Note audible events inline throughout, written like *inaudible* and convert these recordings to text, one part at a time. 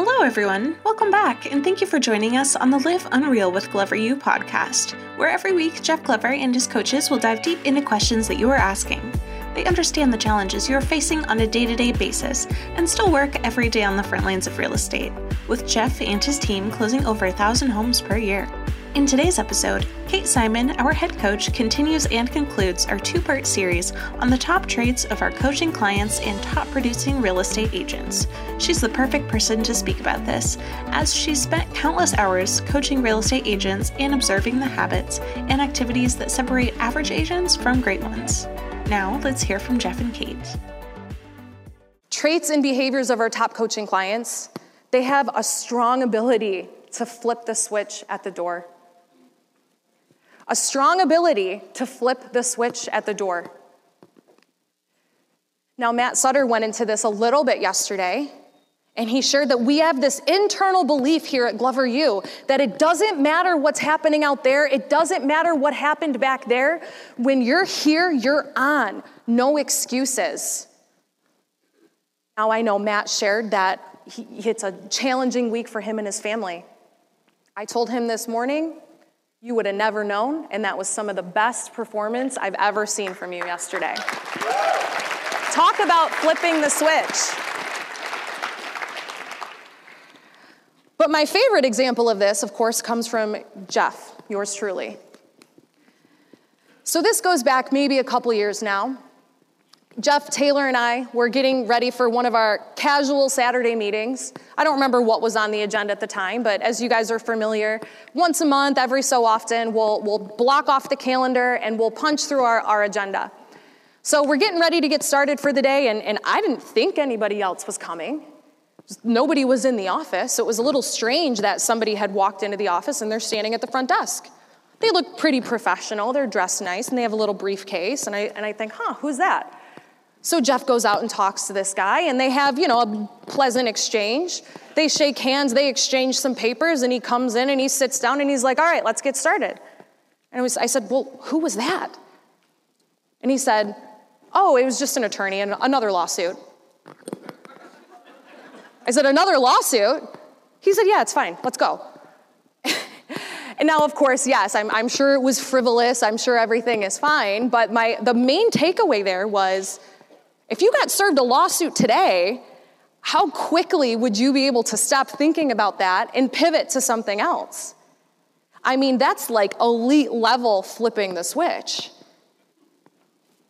Hello, everyone. Welcome back, and thank you for joining us on the Live Unreal with Glover U podcast, where every week Jeff Glover and his coaches will dive deep into questions that you are asking. They understand the challenges you are facing on a day to day basis and still work every day on the front lines of real estate, with Jeff and his team closing over a thousand homes per year. In today's episode, Kate Simon, our head coach, continues and concludes our two part series on the top traits of our coaching clients and top producing real estate agents. She's the perfect person to speak about this, as she's spent countless hours coaching real estate agents and observing the habits and activities that separate average agents from great ones. Now, let's hear from Jeff and Kate. Traits and behaviors of our top coaching clients, they have a strong ability to flip the switch at the door a strong ability to flip the switch at the door. Now, Matt Sutter went into this a little bit yesterday, and he shared that we have this internal belief here at Glover U that it doesn't matter what's happening out there, it doesn't matter what happened back there. When you're here, you're on. No excuses. Now, I know Matt shared that he, it's a challenging week for him and his family. I told him this morning you would have never known, and that was some of the best performance I've ever seen from you yesterday. Talk about flipping the switch. But my favorite example of this, of course, comes from Jeff, yours truly. So this goes back maybe a couple years now. Jeff Taylor and I were getting ready for one of our casual Saturday meetings. I don't remember what was on the agenda at the time, but as you guys are familiar, once a month, every so often, we'll, we'll block off the calendar and we'll punch through our, our agenda. So we're getting ready to get started for the day, and, and I didn't think anybody else was coming. Nobody was in the office, so it was a little strange that somebody had walked into the office and they're standing at the front desk. They look pretty professional, they're dressed nice, and they have a little briefcase, and I, and I think, huh, who's that? So Jeff goes out and talks to this guy, and they have, you know, a pleasant exchange. They shake hands, they exchange some papers, and he comes in and he sits down and he's like, All right, let's get started. And I said, Well, who was that? And he said, Oh, it was just an attorney and another lawsuit. I said, Another lawsuit? He said, Yeah, it's fine, let's go. *laughs* And now, of course, yes, I'm, I'm, sure it was frivolous. I'm sure everything is fine. But my, the main takeaway there was if you got served a lawsuit today, how quickly would you be able to stop thinking about that and pivot to something else? I mean, that's like elite level flipping the switch.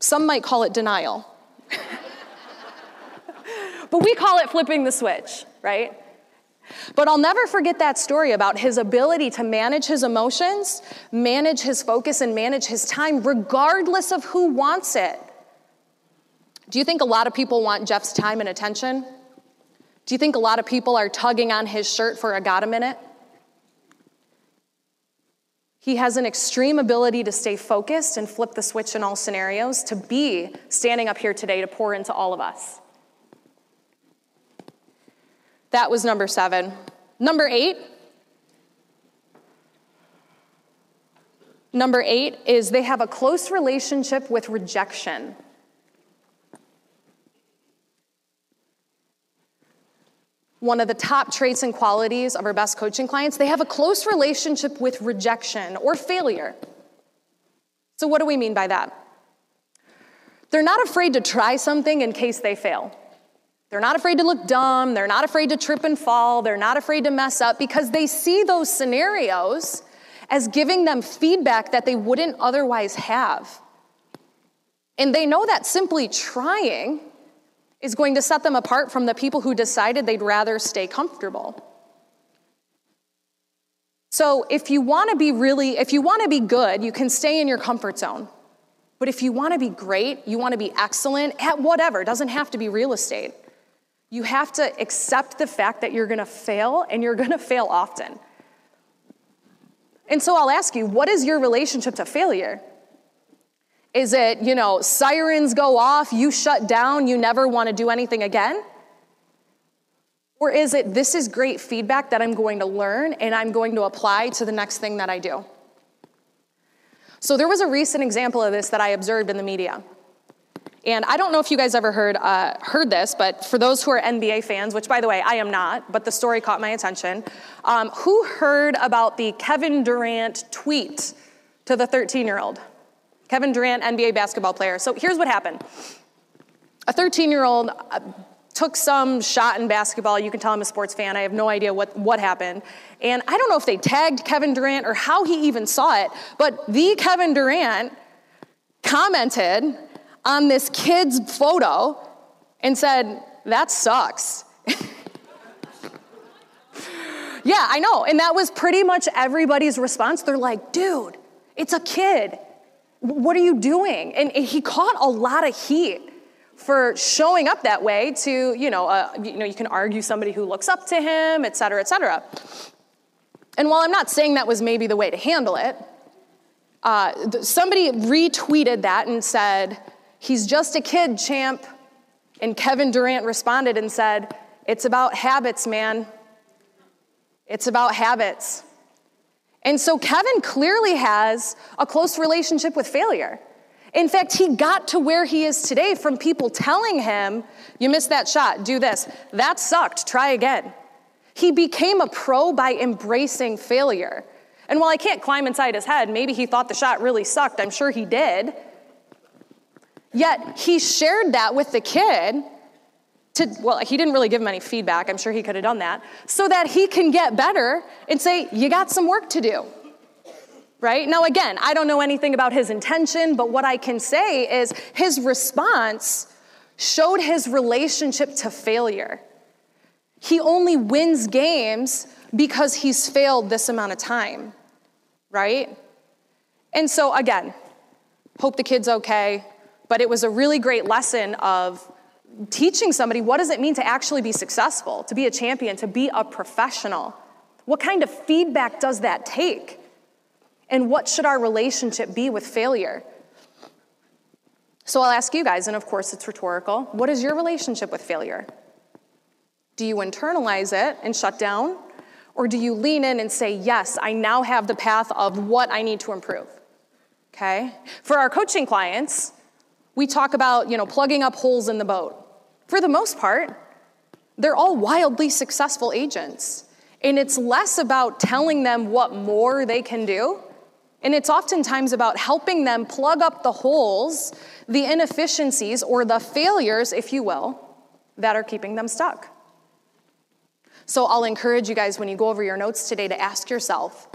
Some might call it denial. *laughs* but we call it flipping the switch, right? But I'll never forget that story about his ability to manage his emotions, manage his focus, and manage his time, regardless of who wants it. Do you think a lot of people want Jeff's time and attention? Do you think a lot of people are tugging on his shirt for a got a minute? He has an extreme ability to stay focused and flip the switch in all scenarios, to be standing up here today to pour into all of us. That was number seven. Number eight. Number eight is they have a close relationship with rejection. One of the top traits and qualities of our best coaching clients, they have a close relationship with rejection or failure. So, what do we mean by that? They're not afraid to try something in case they fail. They're not afraid to look dumb. They're not afraid to trip and fall. They're not afraid to mess up because they see those scenarios as giving them feedback that they wouldn't otherwise have. And they know that simply trying is going to set them apart from the people who decided they'd rather stay comfortable. So, if you want to be really, if you want to be good, you can stay in your comfort zone. But if you want to be great, you want to be excellent at whatever, it doesn't have to be real estate. You have to accept the fact that you're going to fail and you're going to fail often. And so I'll ask you, what is your relationship to failure? Is it, you know, sirens go off, you shut down, you never want to do anything again? Or is it, this is great feedback that I'm going to learn and I'm going to apply to the next thing that I do? So there was a recent example of this that I observed in the media. And I don't know if you guys ever heard, uh, heard this, but for those who are NBA fans, which by the way, I am not, but the story caught my attention, um, who heard about the Kevin Durant tweet to the 13 year old? Kevin Durant, NBA basketball player. So here's what happened a 13 year old uh, took some shot in basketball. You can tell I'm a sports fan. I have no idea what, what happened. And I don't know if they tagged Kevin Durant or how he even saw it, but the Kevin Durant commented on this kid's photo and said, That sucks. *laughs* yeah, I know. And that was pretty much everybody's response. They're like, Dude, it's a kid. What are you doing? And he caught a lot of heat for showing up that way to, you know, uh, you know, you can argue somebody who looks up to him, et cetera, et cetera. And while I'm not saying that was maybe the way to handle it, uh, somebody retweeted that and said, he's just a kid, champ. And Kevin Durant responded and said, it's about habits, man. It's about habits. And so Kevin clearly has a close relationship with failure. In fact, he got to where he is today from people telling him, You missed that shot, do this. That sucked, try again. He became a pro by embracing failure. And while I can't climb inside his head, maybe he thought the shot really sucked, I'm sure he did. Yet he shared that with the kid to, well, he didn't really give him any feedback. I'm sure he could have done that. So that he can get better and say, You got some work to do right? Now, again, I don't know anything about his intention, but what I can say is his response showed his relationship to failure. He only wins games because he's failed this amount of time, right? And so, again, hope the kid's okay, but it was a really great lesson of teaching somebody what does it mean to actually be successful, to be a champion, to be a professional. What kind of feedback does that take? And what should our relationship be with failure? So I'll ask you guys, and of course it's rhetorical what is your relationship with failure? Do you internalize it and shut down? Or do you lean in and say, yes, I now have the path of what I need to improve? Okay? For our coaching clients, we talk about, you know, plugging up holes in the boat. For the most part, they're all wildly successful agents. And it's less about telling them what more they can do and it's oftentimes about helping them plug up the holes, the inefficiencies, or the failures, if you will, that are keeping them stuck. So I'll encourage you guys when you go over your notes today to ask yourself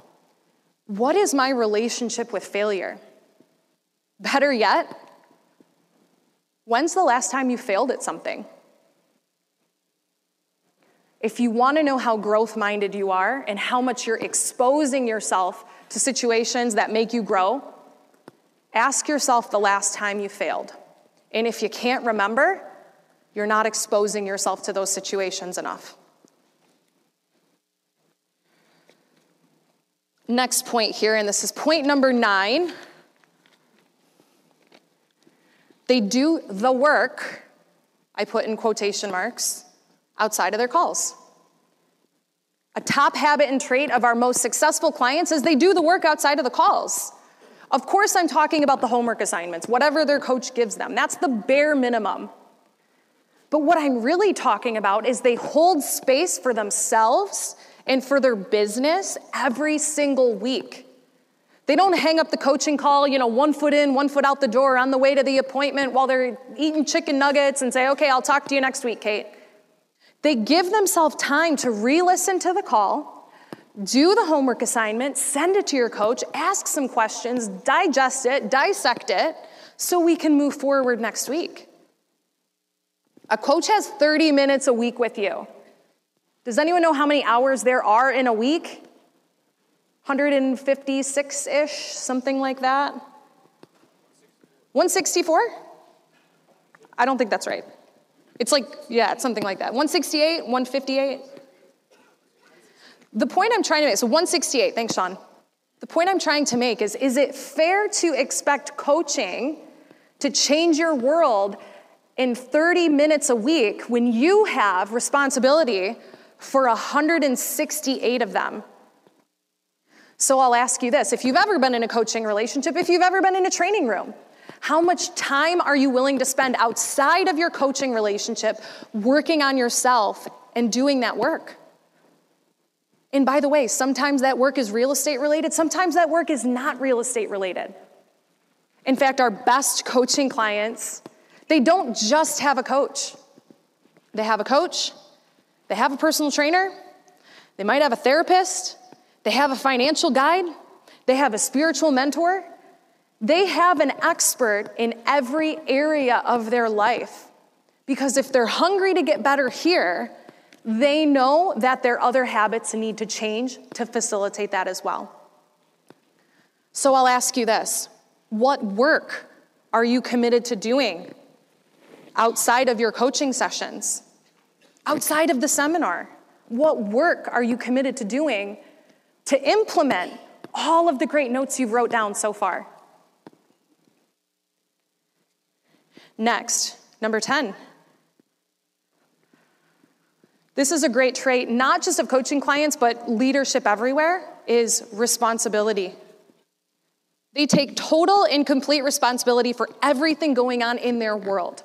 what is my relationship with failure? Better yet, when's the last time you failed at something? If you want to know how growth minded you are and how much you're exposing yourself to situations that make you grow, ask yourself the last time you failed. And if you can't remember, you're not exposing yourself to those situations enough. Next point here, and this is point number nine. They do the work, I put in quotation marks, outside of their calls. A top habit and trait of our most successful clients is they do the work outside of the calls. Of course, I'm talking about the homework assignments, whatever their coach gives them. That's the bare minimum. But what I'm really talking about is they hold space for themselves and for their business every single week. They don't hang up the coaching call, you know, one foot in, one foot out the door on the way to the appointment while they're eating chicken nuggets and say, okay, I'll talk to you next week, Kate. They give themselves time to re listen to the call, do the homework assignment, send it to your coach, ask some questions, digest it, dissect it, so we can move forward next week. A coach has 30 minutes a week with you. Does anyone know how many hours there are in a week? 156 ish, something like that. 164? I don't think that's right. It's like, yeah, it's something like that. 168, 158. The point I'm trying to make, so 168, thanks, Sean. The point I'm trying to make is is it fair to expect coaching to change your world in 30 minutes a week when you have responsibility for 168 of them? So I'll ask you this if you've ever been in a coaching relationship, if you've ever been in a training room, How much time are you willing to spend outside of your coaching relationship working on yourself and doing that work? And by the way, sometimes that work is real estate related, sometimes that work is not real estate related. In fact, our best coaching clients, they don't just have a coach. They have a coach, they have a personal trainer, they might have a therapist, they have a financial guide, they have a spiritual mentor. They have an expert in every area of their life. Because if they're hungry to get better here, they know that their other habits need to change to facilitate that as well. So I'll ask you this what work are you committed to doing outside of your coaching sessions, outside of the seminar? What work are you committed to doing to implement all of the great notes you've wrote down so far? Next, number 10. This is a great trait, not just of coaching clients, but leadership everywhere, is responsibility. They take total and complete responsibility for everything going on in their world.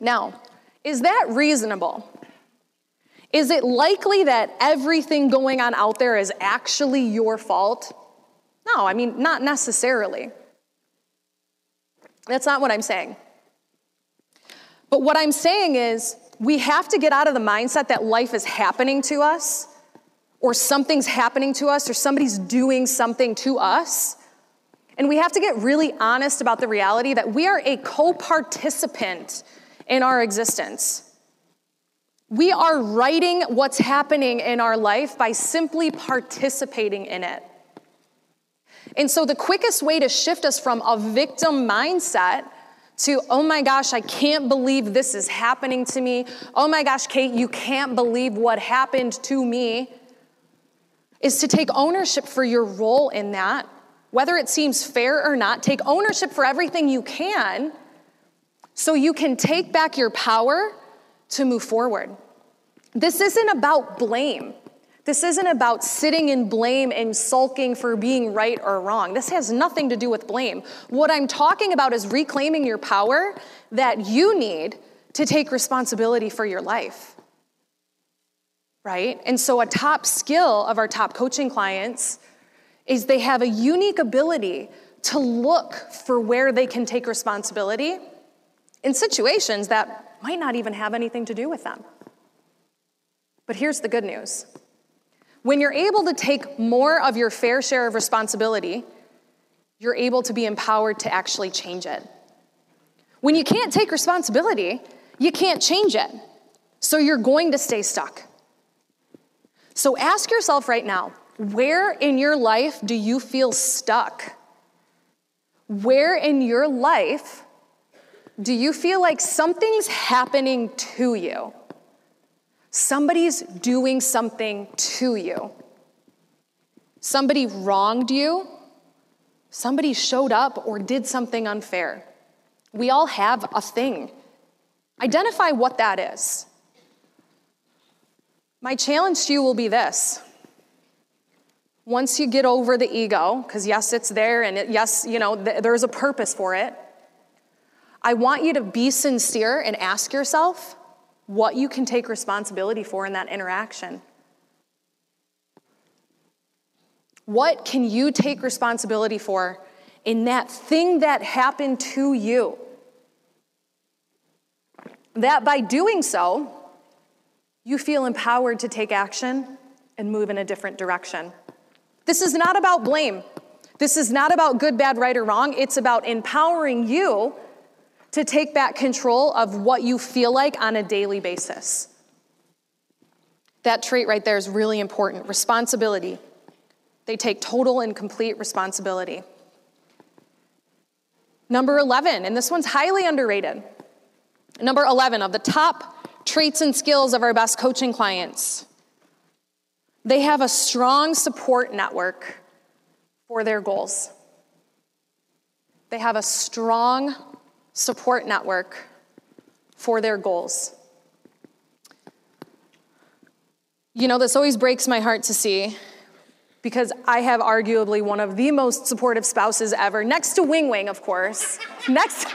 Now, is that reasonable? Is it likely that everything going on out there is actually your fault? No, I mean, not necessarily. That's not what I'm saying. But what I'm saying is, we have to get out of the mindset that life is happening to us, or something's happening to us, or somebody's doing something to us and we have to get really honest about the reality that we are a co participant in our existence. We are writing what's happening in our life by simply participating in it. And so, the quickest way to shift us from a victim mindset to, oh my gosh, I can't believe this is happening to me. Oh my gosh, Kate, you can't believe what happened to me, is to take ownership for your role in that whether it seems fair or not, take ownership for everything you can so you can take back your power to move forward. This isn't about blame. This isn't about sitting in blame and sulking for being right or wrong. This has nothing to do with blame. What I'm talking about is reclaiming your power that you need to take responsibility for your life. Right? And so, a top skill of our top coaching clients is they have a unique ability to look for where they can take responsibility in situations that might not even have anything to do with them. But here's the good news when you're able to take more of your fair share of responsibility, you're able to be empowered to actually change it. When you can't take responsibility, you can't change it. So you're going to stay stuck. So ask yourself right now where in your life do you feel stuck? Where in your life do you feel like something's happening to you? Somebody's doing something to you. Somebody wronged you. Somebody showed up or did something unfair. We all have a thing. Identify what that is. My challenge to you will be this once you get over the ego, because yes, it's there, and it, yes, you know, th- there's a purpose for it, I want you to be sincere and ask yourself what you can take responsibility for in that interaction. What can you take responsibility for in that thing that happened to you? That by doing so, you feel empowered to take action and move in a different direction. This is not about blame. This is not about good, bad, right, or wrong. It's about empowering you to take back control of what you feel like on a daily basis. That trait right there is really important responsibility. They take total and complete responsibility. Number 11, and this one's highly underrated. Number 11 of the top traits and skills of our best coaching clients they have a strong support network for their goals. They have a strong support network for their goals. You know, this always breaks my heart to see because I have arguably one of the most supportive spouses ever, next to Wing Wing, of course. *laughs* next,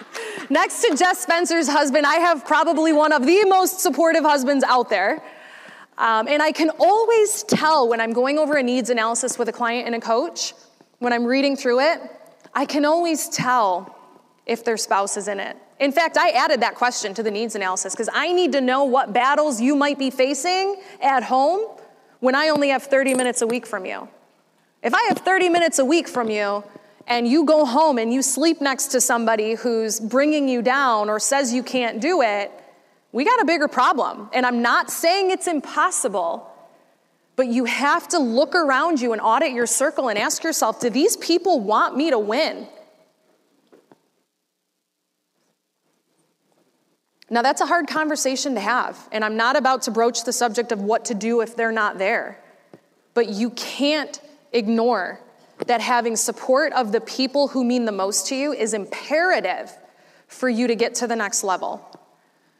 *laughs* next to Jess Spencer's husband, I have probably one of the most supportive husbands out there. Um, and I can always tell when I'm going over a needs analysis with a client and a coach, when I'm reading through it, I can always tell if their spouse is in it. In fact, I added that question to the needs analysis because I need to know what battles you might be facing at home when I only have 30 minutes a week from you. If I have 30 minutes a week from you and you go home and you sleep next to somebody who's bringing you down or says you can't do it, we got a bigger problem. And I'm not saying it's impossible, but you have to look around you and audit your circle and ask yourself do these people want me to win? Now, that's a hard conversation to have, and I'm not about to broach the subject of what to do if they're not there. But you can't ignore that having support of the people who mean the most to you is imperative for you to get to the next level.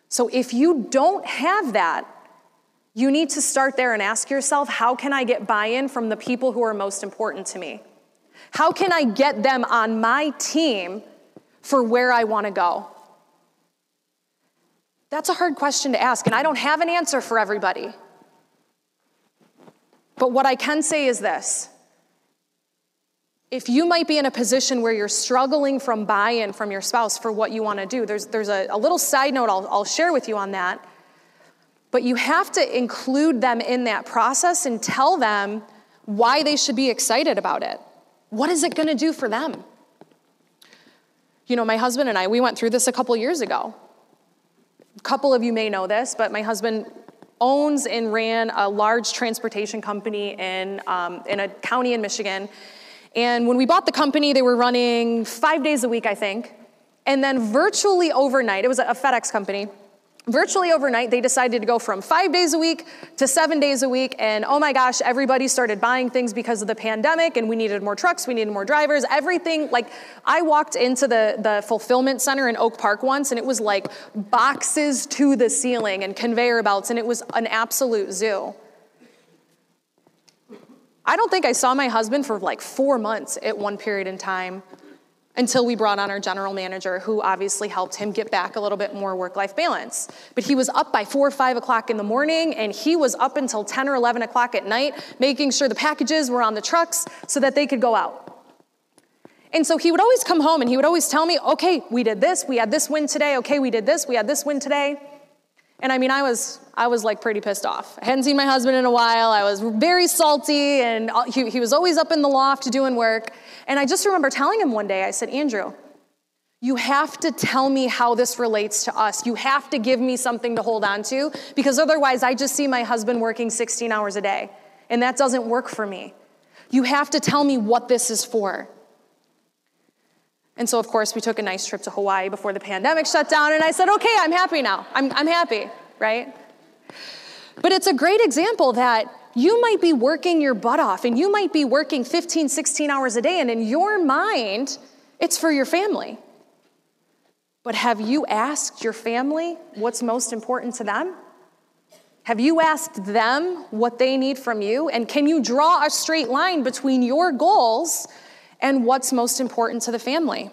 So, if you don't have that, you need to start there and ask yourself how can I get buy in from the people who are most important to me? How can I get them on my team for where I want to go? That's a hard question to ask, and I don't have an answer for everybody. But what I can say is this if you might be in a position where you're struggling from buy in from your spouse for what you want to do, there's, there's a, a little side note I'll, I'll share with you on that. But you have to include them in that process and tell them why they should be excited about it. What is it going to do for them? You know, my husband and I, we went through this a couple years ago. A couple of you may know this, but my husband owns and ran a large transportation company in, um, in a county in Michigan. And when we bought the company, they were running five days a week, I think. And then virtually overnight, it was a FedEx company. Virtually overnight, they decided to go from five days a week to seven days a week. And oh my gosh, everybody started buying things because of the pandemic, and we needed more trucks, we needed more drivers, everything. Like, I walked into the, the fulfillment center in Oak Park once, and it was like boxes to the ceiling and conveyor belts, and it was an absolute zoo. I don't think I saw my husband for like four months at one period in time until we brought on our general manager, who obviously helped him get back a little bit more work life balance. But he was up by four or five o'clock in the morning, and he was up until 10 or 11 o'clock at night, making sure the packages were on the trucks so that they could go out. And so he would always come home and he would always tell me, okay, we did this, we had this win today, okay, we did this, we had this win today. And I mean, I was, I was like pretty pissed off. I hadn't seen my husband in a while. I was very salty, and he, he was always up in the loft doing work. And I just remember telling him one day, I said, Andrew, you have to tell me how this relates to us. You have to give me something to hold on to, because otherwise, I just see my husband working 16 hours a day, and that doesn't work for me. You have to tell me what this is for. And so, of course, we took a nice trip to Hawaii before the pandemic shut down, and I said, okay, I'm happy now. I'm, I'm happy, right? But it's a great example that you might be working your butt off and you might be working 15, 16 hours a day, and in your mind, it's for your family. But have you asked your family what's most important to them? Have you asked them what they need from you? And can you draw a straight line between your goals and what's most important to the family.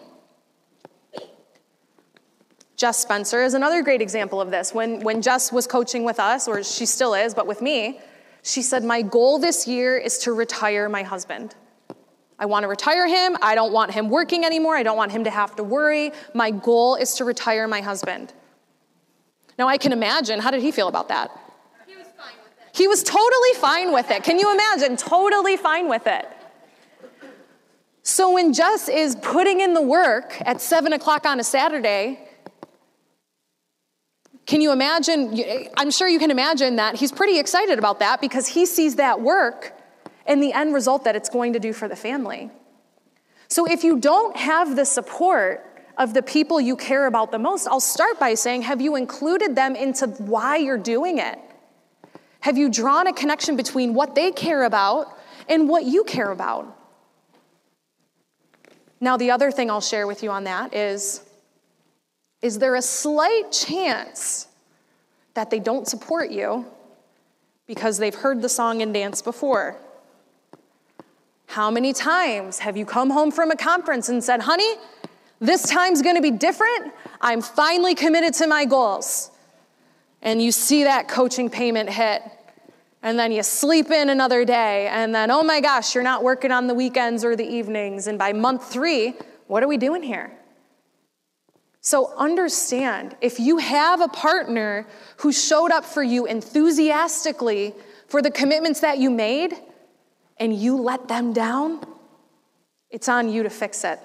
Jess Spencer is another great example of this. When, when Jess was coaching with us, or she still is, but with me, she said, My goal this year is to retire my husband. I want to retire him. I don't want him working anymore. I don't want him to have to worry. My goal is to retire my husband. Now, I can imagine, how did he feel about that? He was fine with it. He was totally fine with it. Can you imagine? Totally fine with it. So when Jess is putting in the work at seven o'clock on a Saturday, can you imagine? I'm sure you can imagine that he's pretty excited about that because he sees that work and the end result that it's going to do for the family. So if you don't have the support of the people you care about the most, I'll start by saying, have you included them into why you're doing it? Have you drawn a connection between what they care about and what you care about? Now, the other thing I'll share with you on that is is there a slight chance that they don't support you because they've heard the song and dance before? How many times have you come home from a conference and said, honey, this time's gonna be different? I'm finally committed to my goals. And you see that coaching payment hit. And then you sleep in another day. And then, oh my gosh, you're not working on the weekends or the evenings. And by month three, what are we doing here? So understand if you have a partner who showed up for you enthusiastically for the commitments that you made and you let them down, it's on you to fix it.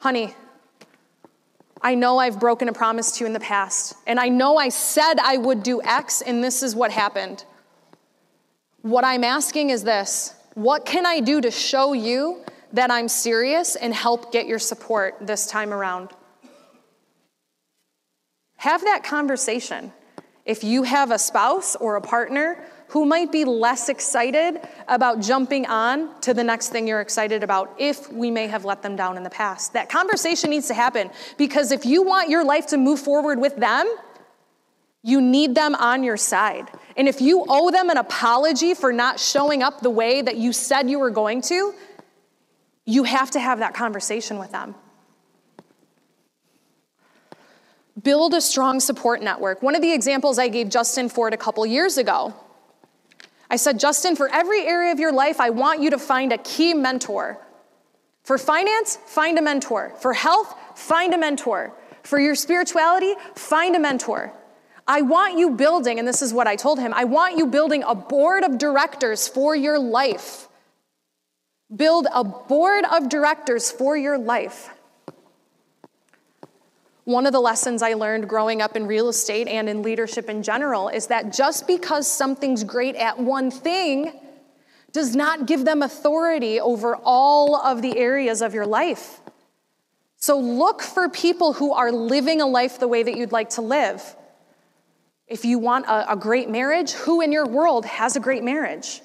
Honey, I know I've broken a promise to you in the past, and I know I said I would do X, and this is what happened. What I'm asking is this What can I do to show you that I'm serious and help get your support this time around. Have that conversation. If you have a spouse or a partner who might be less excited about jumping on to the next thing you're excited about if we may have let them down in the past. That conversation needs to happen because if you want your life to move forward with them, you need them on your side. And if you owe them an apology for not showing up the way that you said you were going to, you have to have that conversation with them. Build a strong support network. One of the examples I gave Justin Ford a couple years ago. I said, Justin, for every area of your life, I want you to find a key mentor. For finance, find a mentor. For health, find a mentor. For your spirituality, find a mentor. I want you building, and this is what I told him I want you building a board of directors for your life Build a board of directors for your life. One of the lessons I learned growing up in real estate and in leadership in general is that just because something's great at one thing does not give them authority over all of the areas of your life. So look for people who are living a life the way that you'd like to live. If you want a, a great marriage, who in your world has a great marriage?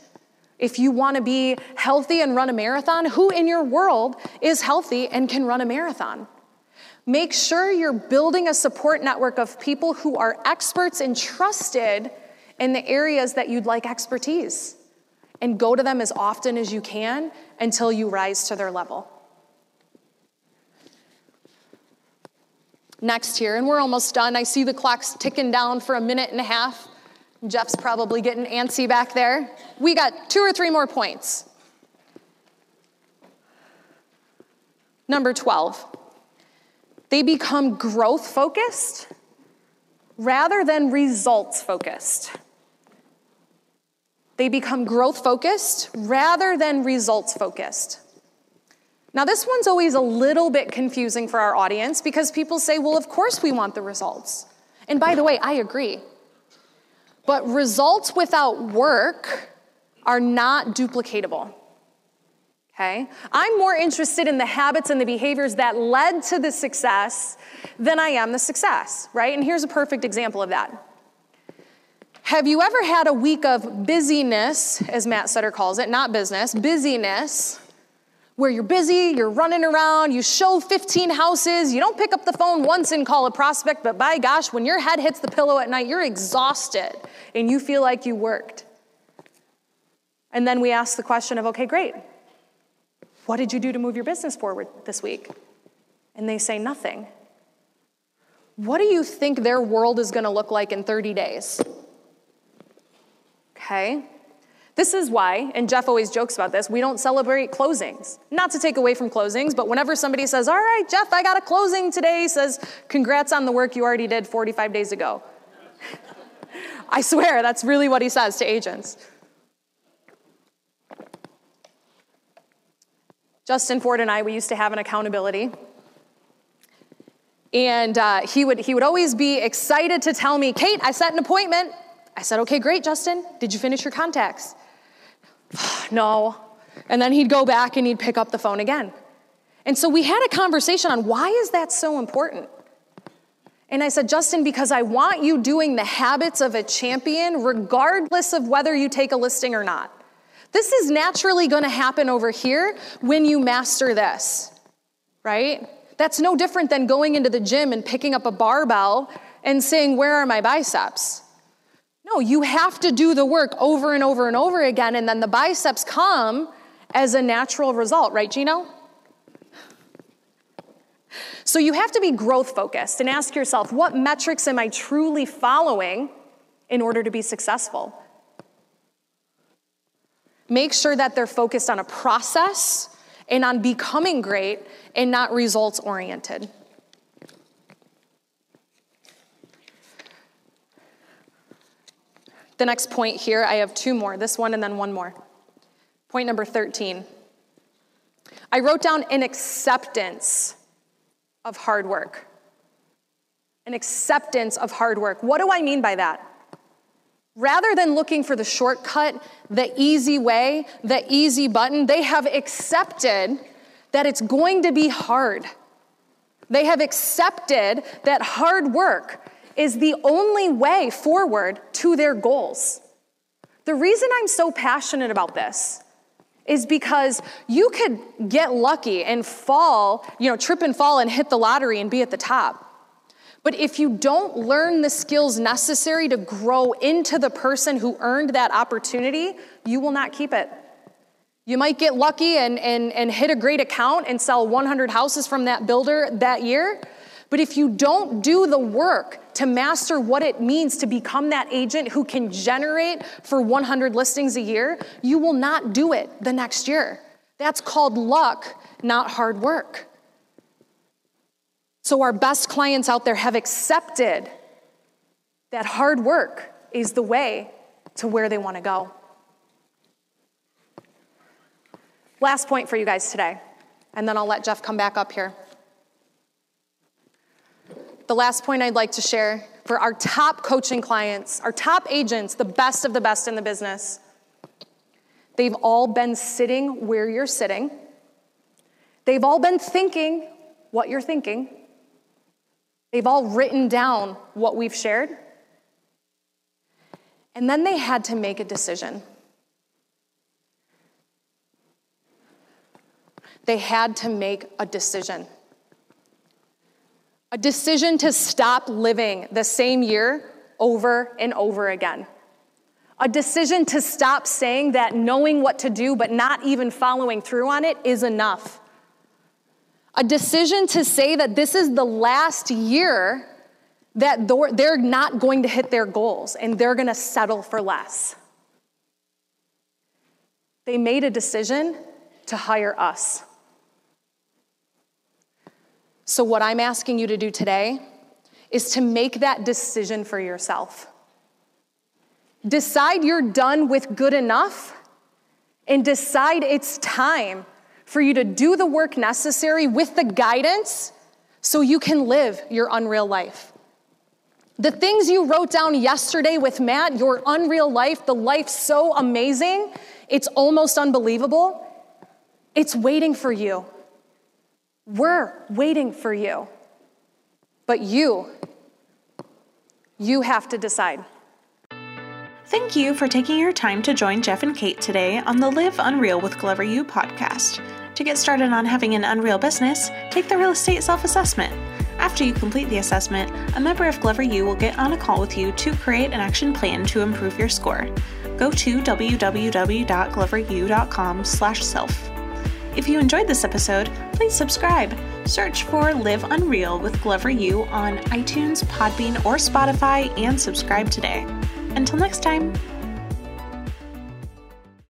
If you want to be healthy and run a marathon, who in your world is healthy and can run a marathon? Make sure you're building a support network of people who are experts and trusted in the areas that you'd like expertise. And go to them as often as you can until you rise to their level. Next here, and we're almost done. I see the clock's ticking down for a minute and a half. Jeff's probably getting antsy back there. We got two or three more points. Number 12, they become growth focused rather than results focused. They become growth focused rather than results focused. Now, this one's always a little bit confusing for our audience because people say, well, of course we want the results. And by the way, I agree. But results without work are not duplicatable. Okay? I'm more interested in the habits and the behaviors that led to the success than I am the success, right? And here's a perfect example of that. Have you ever had a week of busyness, as Matt Sutter calls it, not business, busyness, where you're busy, you're running around, you show 15 houses, you don't pick up the phone once and call a prospect, but by gosh, when your head hits the pillow at night, you're exhausted and you feel like you worked. And then we ask the question of, okay, great. What did you do to move your business forward this week? And they say nothing. What do you think their world is going to look like in 30 days? Okay? This is why, and Jeff always jokes about this, we don't celebrate closings. Not to take away from closings, but whenever somebody says, All right, Jeff, I got a closing today, says, Congrats on the work you already did 45 days ago. *laughs* I swear, that's really what he says to agents. Justin Ford and I, we used to have an accountability. And uh, he, would, he would always be excited to tell me, Kate, I set an appointment. I said, okay, great, Justin. Did you finish your contacts? *sighs* no. And then he'd go back and he'd pick up the phone again. And so we had a conversation on why is that so important? And I said, Justin, because I want you doing the habits of a champion regardless of whether you take a listing or not. This is naturally going to happen over here when you master this, right? That's no different than going into the gym and picking up a barbell and saying, Where are my biceps? No, you have to do the work over and over and over again, and then the biceps come as a natural result, right, Gino? So you have to be growth focused and ask yourself what metrics am I truly following in order to be successful? Make sure that they're focused on a process and on becoming great and not results oriented. The next point here, I have two more this one and then one more. Point number 13. I wrote down an acceptance of hard work. An acceptance of hard work. What do I mean by that? Rather than looking for the shortcut, the easy way, the easy button, they have accepted that it's going to be hard. They have accepted that hard work is the only way forward to their goals. The reason I'm so passionate about this is because you could get lucky and fall, you know, trip and fall and hit the lottery and be at the top. But if you don't learn the skills necessary to grow into the person who earned that opportunity, you will not keep it. You might get lucky and, and, and hit a great account and sell 100 houses from that builder that year. But if you don't do the work to master what it means to become that agent who can generate for 100 listings a year, you will not do it the next year. That's called luck, not hard work. So, our best clients out there have accepted that hard work is the way to where they want to go. Last point for you guys today, and then I'll let Jeff come back up here. The last point I'd like to share for our top coaching clients, our top agents, the best of the best in the business, they've all been sitting where you're sitting. They've all been thinking what you're thinking. They've all written down what we've shared. And then they had to make a decision. They had to make a decision. A decision to stop living the same year over and over again. A decision to stop saying that knowing what to do but not even following through on it is enough. A decision to say that this is the last year that they're not going to hit their goals and they're going to settle for less. They made a decision to hire us. So, what I'm asking you to do today is to make that decision for yourself. Decide you're done with good enough and decide it's time for you to do the work necessary with the guidance so you can live your unreal life. The things you wrote down yesterday with Matt, your unreal life, the life so amazing, it's almost unbelievable. It's waiting for you. We're waiting for you. But you, you have to decide. Thank you for taking your time to join Jeff and Kate today on the Live Unreal with Glover U podcast. To get started on having an Unreal business, take the real estate self assessment. After you complete the assessment, a member of Glover U will get on a call with you to create an action plan to improve your score. Go to www.gloveru.com/self. If you enjoyed this episode, please subscribe. Search for Live Unreal with Glover U on iTunes, Podbean, or Spotify and subscribe today. Until next time.